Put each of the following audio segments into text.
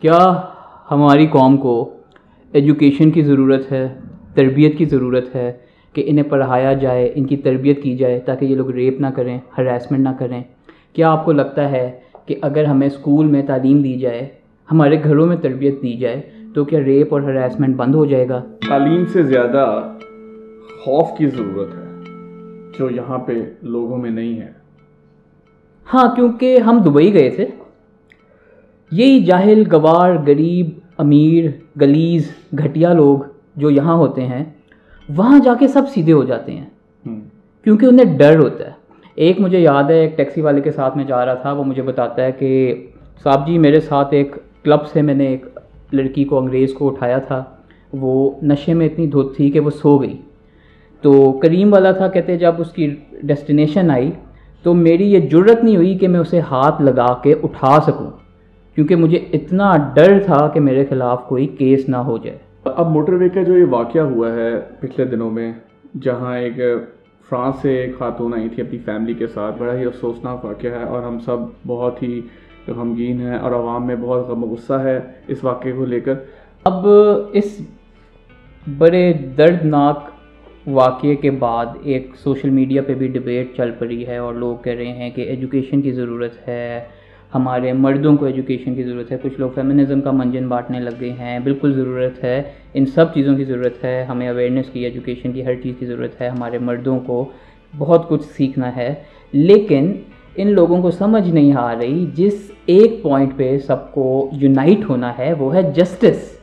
کیا ہماری قوم کو ایجوکیشن کی ضرورت ہے تربیت کی ضرورت ہے کہ انہیں پڑھایا جائے ان کی تربیت کی جائے تاکہ یہ لوگ ریپ نہ کریں ہراسمنٹ نہ کریں؟ کیا آپ کو لگتا ہے کہ اگر ہمیں اسکول میں تعلیم دی جائے ہمارے گھروں میں تربیت دی جائے تو کیا ریپ اور ہراسمنٹ بند ہو جائے گا؟ تعلیم سے زیادہ خوف کی ضرورت ہے جو یہاں پہ لوگوں میں نہیں ہے۔ ہاں کیونکہ ہم دبئی گئے تھے۔ یہی جاہل گوار غریب امیر گلیز گھٹیا لوگ جو یہاں ہوتے ہیں وہاں جا کے سب سیدھے ہو جاتے ہیں۔ کیونکہ انہیں ڈر ہوتا ہے۔ ایک مجھے یاد ہے ایک ٹیکسی والے کے ساتھ میں جا رہا تھا وہ مجھے بتاتا ہے کہ صاحب جی میرے ساتھ ایک کلب سے میں نے ایک لڑکی کو انگریز کو اٹھایا تھا۔ وہ نشے میں اتنی دھوت تھی کہ وہ سو گئی۔ تو کریم والا تھا کہتے جب اس کی ڈیسٹینیشن آئی تو میری یہ جرت نہیں ہوئی کہ میں اسے ہاتھ لگا کے اٹھا سکوں۔ کیونکہ مجھے اتنا ڈر تھا کہ میرے خلاف کوئی کیس نہ ہو جائے۔ اب موٹر وے کا جو یہ واقعہ ہوا ہے پچھلے دنوں میں جہاں ایک فرانس سے ایک خاتون آئی تھی اپنی فیملی کے ساتھ بڑا ہی افسوسناک واقعہ ہے اور ہم سب بہت ہی غمگین ہیں اور عوام میں بہت غم و غصہ ہے اس واقعے کو لے کر۔ اب اس بڑے دردناک واقعے کے بعد ایک سوشل میڈیا پہ بھی ڈبیٹ چل پڑی ہے اور لوگ کہہ رہے ہیں کہ ایجوکیشن کی ضرورت ہے۔ ہمارے مردوں کو ایجوکیشن کی ضرورت ہے۔ کچھ لوگ فیمنزم کا منجن بانٹنے لگ گئے ہیں۔ بالکل ضرورت ہے۔ ان سب چیزوں کی ضرورت ہے۔ ہمیں اویئرنیس کی ایجوکیشن کی، ہر چیز کی ضرورت ہے۔ ہمارے مردوں کو بہت کچھ سیکھنا ہے۔ لیکن ان لوگوں کو سمجھ نہیں آ رہی۔ جس ایک پوائنٹ پہ سب کو یونائٹ ہونا ہے، وہ ہے جسٹس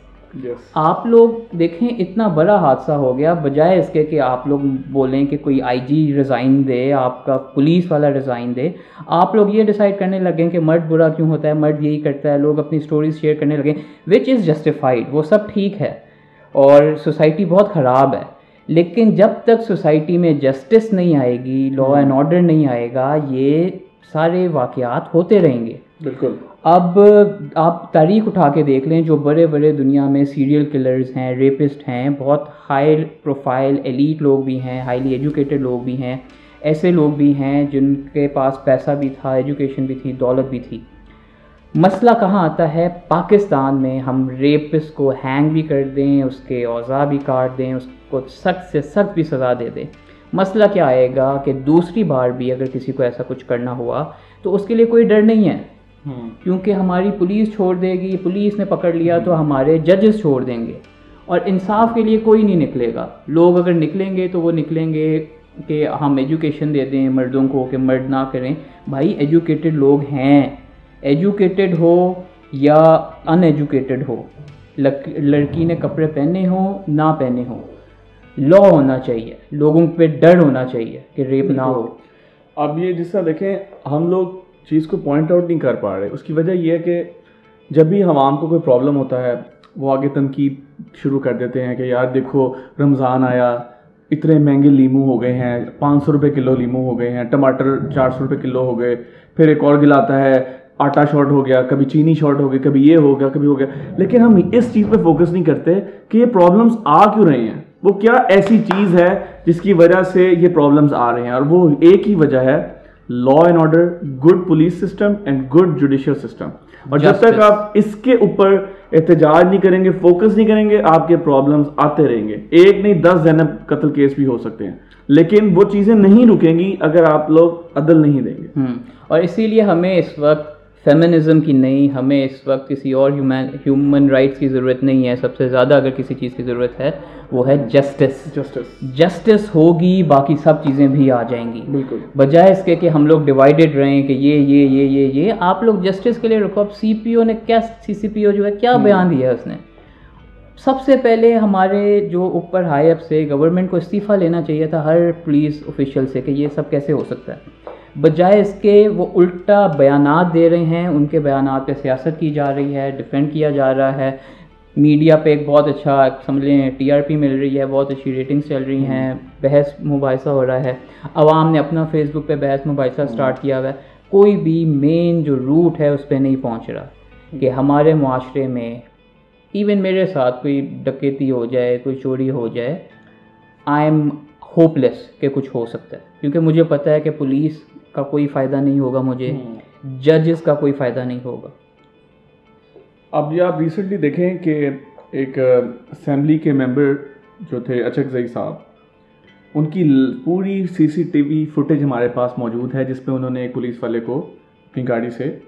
آپ لوگ دیکھیں اتنا بڑا حادثہ ہو گیا بجائے اس کے کہ آپ لوگ بولیں کہ کوئی آئی جی ریزائن دے آپ کا پولیس والا ریزائن دے۔ آپ لوگ یہ ڈیسائیڈ کرنے لگیں کہ مرد برا کیوں ہوتا ہے مرد یہی کرتا ہے لوگ اپنی سٹوریز شیئر کرنے لگیں وچ از جسٹیفائڈ وہ سب ٹھیک ہے۔ اور سوسائٹی بہت خراب ہے۔ لیکن جب تک سوسائٹی میں جسٹس نہیں آئے گی لا اینڈ آرڈر نہیں آئے گا یہ سارے واقعات ہوتے رہیں گے۔ بالکل۔ اب آپ تاریخ اٹھا کے دیکھ لیں، جو بڑے بڑے دنیا میں سیریل کلرز ہیں ریپسٹ ہیں، بہت ہائی پروفائل ایلیٹ لوگ بھی ہیں ہائیلی ایجوکیٹڈ لوگ بھی ہیں، ایسے لوگ بھی ہیں جن کے پاس پیسہ بھی تھا ایجوکیشن بھی تھی، دولت بھی تھی۔ مسئلہ کہاں آتا ہے؟ پاکستان میں ہم ریپس کو ہینگ بھی کر دیں، اس کے اوضاع بھی کاٹ دیں، اس کو سخت سے سخت بھی سزا دے دیں۔ مسئلہ کیا آئے گا کہ دوسری بار بھی اگر کسی کو ایسا کچھ کرنا ہوا، تو اس کے لیے کوئی ڈر نہیں ہے۔ کیونکہ ہماری پولیس چھوڑ دے گی پولیس نے پکڑ لیا تو ہمارے ججز چھوڑ دیں گے۔ اور انصاف کے لیے کوئی نہیں نکلے گا۔ لوگ اگر نکلیں گے تو وہ نکلیں گے کہ ہم ایجوکیشن دے دیں مردوں کو کہ مرد نہ کریں۔ بھائی ایجوکیٹڈ لوگ ہیں۔ ایجوکیٹڈ ہو یا ان ایجوکیٹڈ ہو لڑکی نے کپڑے پہنے ہوں نہ پہنے ہوں۔ لا ہونا چاہیے۔ لوگوں پہ ڈر ہونا چاہیے کہ ریپ نہ ہو۔ اب یہ جس طرح دیکھیں ہم لوگ چیز کو پوائنٹ آؤٹ نہیں کر پا رہے۔ اس کی وجہ یہ ہے کہ جب بھی عوام کو کوئی پرابلم ہوتا ہے، وہ آگے تنقید شروع کر دیتے ہیں کہ یار دیکھو، رمضان آیا، اتنے مہنگے لیمو ہو گئے ہیں، پانچ سو روپے کلو لیمو ہو گئے ہیں، ٹماٹر چار سو روپے کلو ہو گئے، پھر ایک اور گلاتا ہے، آٹا شارٹ ہو گیا، کبھی چینی شارٹ ہو گئی، کبھی یہ ہو گیا، کبھی ہو گیا۔ لیکن ہم اس چیز پہ فوکس نہیں کرتے کہ یہ پرابلمس آ کیوں رہے ہیں۔ وہ کیا ایسی چیز ہے جس کی وجہ سے یہ پرابلمس آ رہے ہیں؟ اور وہ ایک ہی وجہ ہے law and order good police system and good judicial system اور جب تک آپ اس کے اوپر احتجاج نہیں کریں گے فوکس نہیں کریں گے آپ کے پرابلمس آتے رہیں گے ایک نہیں دس زینب قتل کیس بھی ہو سکتے ہیں لیکن وہ چیزیں نہیں رکیں گی اگر آپ لوگ عدل نہیں دیں گے۔ اور اسی لیے ہمیں اس وقت فیمنزم کی نہیں ہمیں اس وقت کسی اور ہیومن رائٹس کی ضرورت نہیں ہے۔ سب سے زیادہ اگر کسی چیز کی ضرورت ہے وہ ہے جسٹس جسٹس جسٹس ہوگی باقی سب چیزیں بھی آ جائیں گی۔ بالکل۔ بجائے اس کے کہ ہم لوگ ڈیوائڈیڈ رہیں کہ یہ یہ یہ یہ یہ آپ لوگ جسٹس کے لیے رکھو اب سی پی او نے کیا سی سی پی او جو ہے کیا بیان دیا ہے اس نے؟ سب سے پہلے ہمارے جو اوپر ہائی اپ سے گورنمنٹ کو استعفیٰ لینا چاہیے تھا ہر پولیس آفیشیل سے کہ یہ سب کیسے ہو سکتا ہے۔ بجائے اس کے وہ الٹا بیانات دے رہے ہیں، ان کے بیانات پہ سیاست کی جا رہی ہے ڈیفینڈ کیا جا رہا ہے۔ میڈیا پہ ایک بہت اچھا سمجھ لیں ٹی آر پی مل رہی ہے، بہت اچھی ریٹنگس چل رہی ہیں، بحث مباحثہ ہو رہا ہے۔ عوام نے اپنا فیس بک پہ بحث مباحثہ اسٹارٹ کیا ہوا ہے۔ کوئی بھی مین جو روٹ ہے، اس پہ نہیں پہنچ رہا کہ ہمارے معاشرے میں ایون میرے ساتھ کوئی ڈکیتی ہو جائے، کوئی چوری ہو جائے آئی ایم ہوپ لیس کہ کچھ ہو سکتا ہے۔ کیونکہ مجھے پتہ ہے کہ پولیس کا کوئی فائدہ نہیں ہوگا مجھے ججز کا کوئی فائدہ نہیں ہوگا۔ اب یہ آپ ریسنٹلی دیکھیں کہ ایک اسمبلی کے ممبر جو تھے اچک زئی صاحب ان کی پوری سی سی ٹی وی فوٹیج ہمارے پاس موجود ہے جس پہ انہوں نے ایک پولیس والے کو اپنی گاڑی سے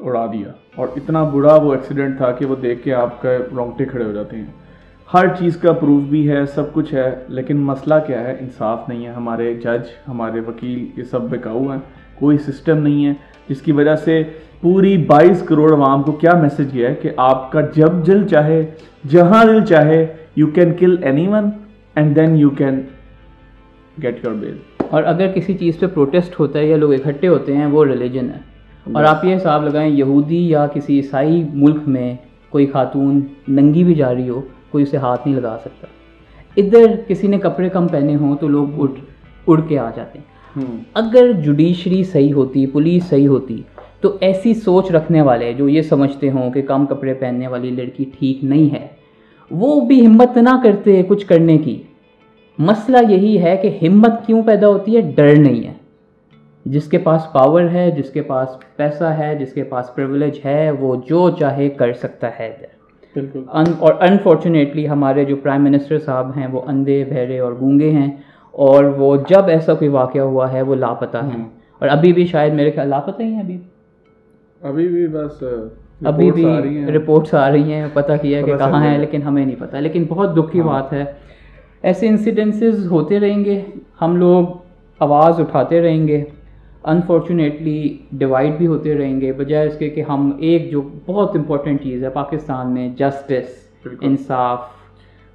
اڑا دیا۔ اور اتنا برا وہ ایکسیڈنٹ تھا کہ وہ دیکھ کے آپ کا رونگٹے کھڑے ہو جاتے ہیں۔ ہر چیز کا پروف بھی ہے سب کچھ ہے لیکن مسئلہ کیا ہے؟ انصاف نہیں ہے۔ ہمارے جج ہمارے وکیل یہ سب بکاؤ ہیں۔ کوئی سسٹم نہیں ہے جس کی وجہ سے پوری بائیس کروڑ عوام کو کیا میسج گیا ہے کہ آپ کا جب دل چاہے جہاں دل چاہے you can kill any one and then you can get your bail اور اگر کسی چیز پہ پروٹیسٹ ہوتا ہے یا لوگ اکٹھے ہوتے ہیں وہ ریلیجن ہے۔ اور آپ یہ حساب لگائیں یہودی یا کسی عیسائی ملک میں کوئی خاتون ننگی بھی جا رہی ہو کوئی اسے ہاتھ نہیں لگا سکتا۔ ادھر کسی نے کپڑے کم پہنے ہوں تو لوگ اڑ اڑ کے آ جاتے ہیں۔ اگر جوڈیشری صحیح ہوتی پولیس صحیح ہوتی تو ایسی سوچ رکھنے والے جو یہ سمجھتے ہوں کہ کم کپڑے پہننے والی لڑکی ٹھیک نہیں ہے وہ بھی ہمت نہ کرتے کچھ کرنے کی۔ مسئلہ یہی ہے کہ ہمت کیوں پیدا ہوتی ہے؟ ڈر نہیں ہے۔ جس کے پاس پاور ہے جس کے پاس پیسہ ہے جس کے پاس پریولیج ہے وہ جو چاہے کر سکتا ہے۔ بالکل۔ اور انفارچونیٹلی ہمارے جو پرائم منسٹر صاحب ہیں وہ اندھے بہرے اور گونگے ہیں اور وہ جب ایسا کوئی واقعہ ہوا ہے وہ لاپتہ ہیں۔ اور ابھی بھی شاید میرے خیال لاپتہ ہی ہیں ابھی۔ ابھی بھی بس ابھی بھی رپورٹس آ رہی ہیں پتہ کیا کہ کہاں ہیں لیکن ہمیں نہیں پتہ۔ لیکن بہت دکھ کی ہاں۔ بات ہے۔ ایسے انسیڈنسز ہوتے رہیں گے ہم لوگ آواز اٹھاتے رہیں گے۔ انفارچونیٹلی ڈیوائڈ بھی ہوتے رہیں گے بجائے اس کے کہ ہم ایک جو بہت امپورٹنٹ چیز ہے پاکستان میں جسٹس انصاف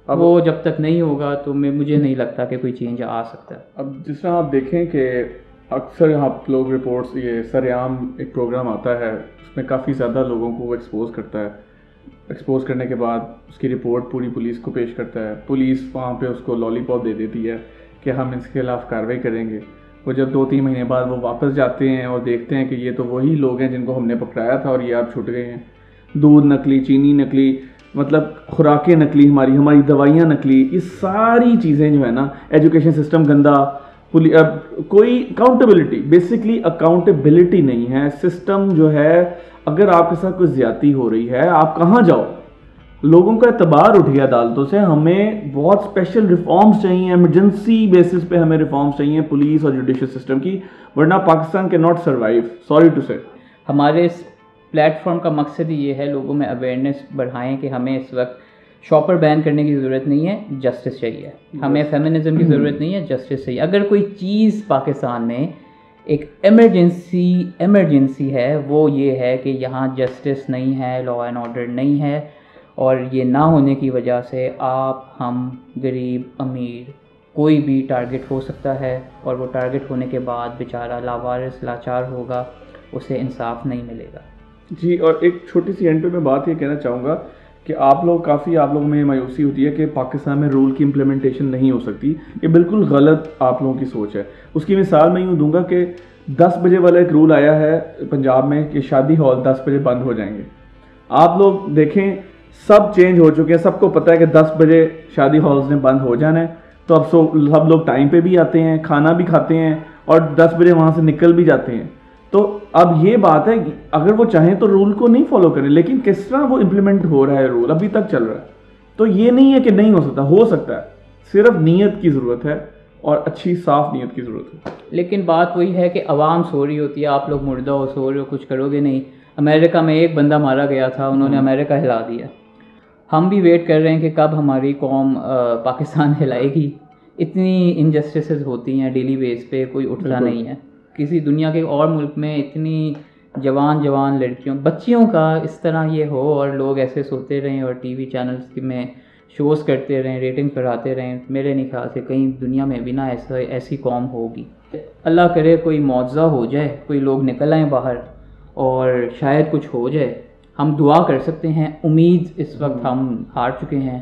وہ جب تک نہیں ہوگا تو میں مجھے نہیں لگتا کہ کوئی چینج آ سکتا۔ ہے اب جس طرح آپ دیکھیں کہ اکثر آپ لوگ رپورٹس یہ سر عام ایک پروگرام آتا ہے اس میں کافی زیادہ لوگوں کو وہ ایکسپوز کرتا ہے۔ ایکسپوز کرنے کے بعد اس کی رپورٹ پوری پولیس کو پیش کرتا ہے۔ پولیس وہاں پہ اس کو لالی پاپ دے دیتی ہے کہ ہم اس کے خلاف کارروائی کریں گے۔ وہ جب دو تین مہینے بعد وہ واپس جاتے ہیں اور دیکھتے ہیں کہ یہ تو وہی لوگ ہیں جن کو ہم نے پکڑایا تھا اور یہ آپ چھوٹ گئے ہیں۔ دودھ نکلی، چینی نکلی مطلب خوراکیں نکلی، ہماری ہماری دوائیاں نکلی، یہ ساری چیزیں جو ہے نا ایجوکیشن سسٹم گندا اب کوئی اکاؤنٹیبلٹی بیسکلی اکاؤنٹیبلٹی نہیں ہے۔ سسٹم جو ہے، اگر آپ کے ساتھ کوئی زیادتی ہو رہی ہے، آپ کہاں جاؤ؟ لوگوں کا اعتبار اٹھ گیا عدالتوں سے۔ ہمیں بہت اسپیشل ریفارمس چاہیے ایمرجنسی بیسس پہ ہمیں ریفارمس چاہیے پولیس اور جوڈیشل سسٹم کی ورنہ پاکستان کے ناٹ سروائیو سوری ٹو سے ہمارے اس پلیٹ فارم کا مقصد یہ ہے لوگوں میں اویئرنیس بڑھائیں کہ ہمیں اس وقت شاپر بین کرنے کی ضرورت نہیں ہے جسٹس چاہیے۔ ہمیں فیمنزم کی ضرورت نہیں ہے جسٹس چاہیے۔ اگر کوئی چیز پاکستان میں ایک ایمرجنسی ایمرجنسی ہے وہ یہ ہے کہ یہاں جسٹس نہیں ہے لا اینڈ آرڈر نہیں ہے۔ اور یہ نہ ہونے کی وجہ سے آپ، ہم، غریب، امیر، کوئی بھی ٹارگٹ ہو سکتا ہے اور وہ ٹارگٹ ہونے کے بعد بیچارہ لاوارث، لاچار ہوگا، اسے انصاف نہیں ملے گا۔ جی اور ایک چھوٹی سی اینڈ پہ میں بات یہ کہنا چاہوں گا کہ آپ لوگ، کافی آپ لوگوں میں مایوسی ہوتی ہے کہ پاکستان میں رول کی امپلیمنٹیشن نہیں ہو سکتی۔ یہ بالکل غلط آپ لوگوں کی سوچ ہے۔ اس کی مثال میں یوں دوں گا کہ دس بجے والا ایک رول آیا ہے پنجاب میں کہ شادی ہال دس بجے بند ہو جائیں گے۔ آپ لوگ دیکھیں سب چینج ہو چکے ہیں۔ سب کو پتہ ہے کہ دس بجے شادی ہالز نے بند ہو جانا ہے۔ تو اب سو سب لوگ ٹائم پہ بھی آتے ہیں، کھانا بھی کھاتے ہیں اور دس بجے وہاں سے نکل بھی جاتے ہیں۔ تو اب یہ بات ہے اگر وہ چاہیں تو رول کو نہیں فالو کریں، لیکن کس طرح وہ امپلیمنٹ ہو رہا ہے رول ابھی تک چل رہا ہے۔ تو یہ نہیں ہے کہ نہیں ہو سکتا ہو سکتا ہے۔ صرف نیت کی ضرورت ہے اور اچھی صاف نیت کی ضرورت ہے۔ لیکن بات وہی ہے کہ عوام سو رہی ہوتی ہے، آپ لوگ مردہ ہو، سو رہے ہو، کچھ کرو گے نہیں۔ امریکہ میں ایک بندہ مارا گیا تھا انہوں نے امریکہ ہلا دیا۔ ہم بھی ویٹ کر رہے ہیں کہ کب ہماری قوم پاکستان ہلائے گی۔ اتنی انجسٹسز ہوتی ہیں ڈیلی بیس پہ کوئی اٹھتا نہیں ہے۔ کسی دنیا کے اور ملک میں اتنی جوان جوان لڑکیوں بچیوں کا اس طرح یہ ہو اور لوگ ایسے سوتے رہیں اور ٹی وی چینلس میں شوز کرتے رہیں ریٹنگ بڑھاتے رہیں میرے نہیں خیال سے کہیں دنیا میں نہ ایسا ایسی قوم ہوگی۔ اللہ کرے کوئی معاوضہ ہو جائے کوئی لوگ نکل آئیں باہر۔ اور شاید کچھ ہو جائے۔ ہم دعا کر سکتے ہیں۔ امید اس وقت ہم ہار چکے ہیں۔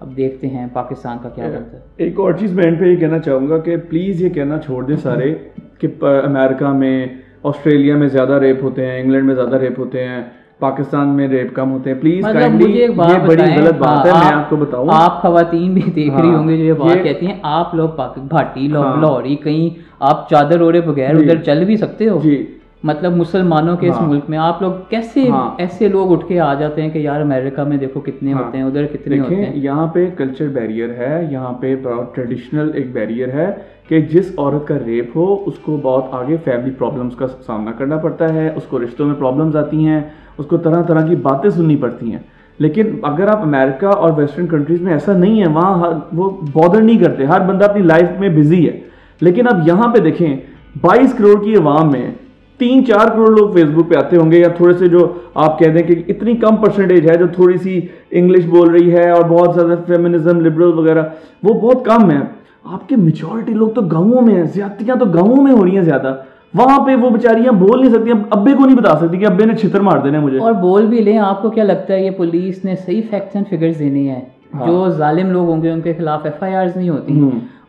اب دیکھتے ہیں پاکستان کا کیا کرتا ہے۔ ایک اور چیز میں اینڈ پہ یہ کہنا چاہوں گا کہ پلیز یہ کہنا چھوڑ دیں سارے کہ امریکہ میں آسٹریلیا میں زیادہ ریپ ہوتے ہیں انگلینڈ میں زیادہ ریپ ہوتے ہیں پاکستان میں ریپ کم ہوتے ہیں۔ پلیز مطلب یہ بڑی غلط بات ہے میں آپ کو بتاؤں۔ آپ خواتین بھی دیکھ رہی ہاں، ہوں گے جو یہ بات کہتی ہیں۔ آپ لوگ بھاٹی لوگ ہاں۔ لاہوری کہیں آپ چادر اوڑے بغیر جی۔ ادھر چل بھی سکتے ہو؟ جی۔ مطلب مسلمانوں کے اس ہاں۔ ملک میں آپ لوگ کیسے ہاں۔ ایسے لوگ اٹھ کے آ جاتے ہیں کہ یار امریکہ میں دیکھو کتنے ہاں۔ ہوتے ہیں ادھر کتنے ہوتے ہیں یہاں پہ کلچر بیریئر ہے یہاں پہ ٹریڈیشنل ایک بیریئر ہے کہ جس عورت کا ریپ ہو اس کو بہت آگے فیملی پرابلمس کا سامنا کرنا پڑتا ہے اس کو رشتوں میں پرابلمس آتی ہیں اس کو طرح طرح کی باتیں سننی پڑتی ہیں لیکن اگر آپ امریکہ اور ویسٹرن کنٹریز میں ایسا نہیں ہے وہاں وہ بادر نہیں کرتے ہر بندہ اپنی لائف میں بزی ہے لیکن اب یہاں پہ دیکھیں بائیس کروڑ کی عوام میں تین چار کروڑ لوگ فیس بک پہ آتے ہوں گے یا تھوڑے سے جو آپ کہہ دیں کہ اتنی کم پرسنٹیج ہے جو تھوڑی سی انگلش بول رہی ہے اور بہت زیادہ فیمنزم لبرل وغیرہ وہ بہت کم ہے۔ آپ کے میچورٹی لوگ تو گاؤں میں ہیں زیادتیاں تو گاؤں میں ہو رہی ہیں زیادہ۔ وہاں پہ وہ بیچاریاں بول نہیں سکتی ابے کو نہیں بتا سکتی کہ ابے نے چھتر مار دینے مجھے۔ اور بول بھی لیں آپ کو کیا لگتا ہے یہ پولیس نے صحیح فیکٹس اینڈ فگرز دینے ہیں؟ جو ظالم لوگ ہوں گے ان کے خلاف ایف آئی آرز نہیں ہوتی۔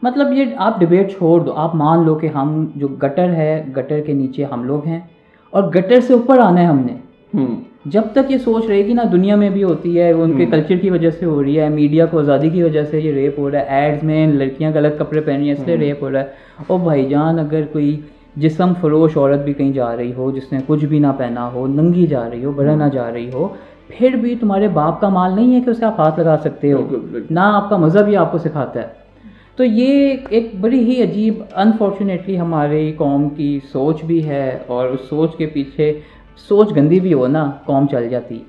مطلب یہ آپ ڈبیٹ چھوڑ دو آپ مان لو کہ ہم جو گٹر ہے گٹر کے نیچے ہم لوگ ہیں اور گٹر سے اوپر آنا ہے ہم نے۔ جب تک یہ سوچ رہے گی نا دنیا میں بھی ہوتی ہے ان کے کلچر کی وجہ سے ہو رہی ہے میڈیا کو آزادی کی وجہ سے یہ ریپ ہو رہا ہے۔ ایڈز میں لڑکیاں غلط کپڑے پہن رہی ہیں اس لیے ریپ ہو رہا ہے۔ اور بھائی جان اگر کوئی جسم فروش عورت بھی کہیں جا رہی ہو جس نے کچھ بھی نہ پہنا ہو ننگی جا رہی ہو بڑا نہ جا رہی ہو پھر بھی تمہارے باپ کا مال نہیں ہے کہ اسے آپ ہاتھ لگا سکتے ہو۔ نہ آپ کا مذہب ہی آپ کو سکھاتا ہے۔ تو یہ ایک بڑی ہی عجیب انفارچونیٹلی ہماری قوم کی سوچ بھی ہے اور اس سوچ کے پیچھے سوچ گندی بھی ہو نا قوم چل جاتی۔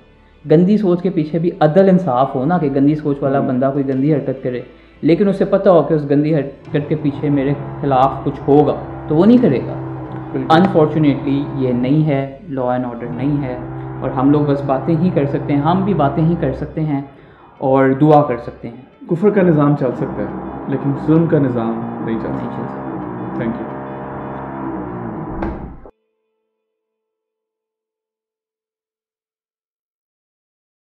گندی سوچ کے پیچھے بھی عدل انصاف ہو نا کہ گندی سوچ والا بندہ کوئی گندی حرکت کرے۔ لیکن اسے پتہ ہو کہ اس گندی حرکت کے پیچھے میرے خلاف کچھ ہوگا تو وہ نہیں کرے گا۔ انفارچونیٹلی یہ نہیں ہے لا اینڈ آرڈر نہیں ہے اور ہم لوگ بس باتیں ہی کر سکتے ہیں ہم بھی باتیں ہی کر سکتے ہیں اور دعا کر سکتے ہیں۔ کفر کا نظام چل سکتا ہے۔ لیکن ظلم کا نظام نہیں چل سکتا۔ Thank you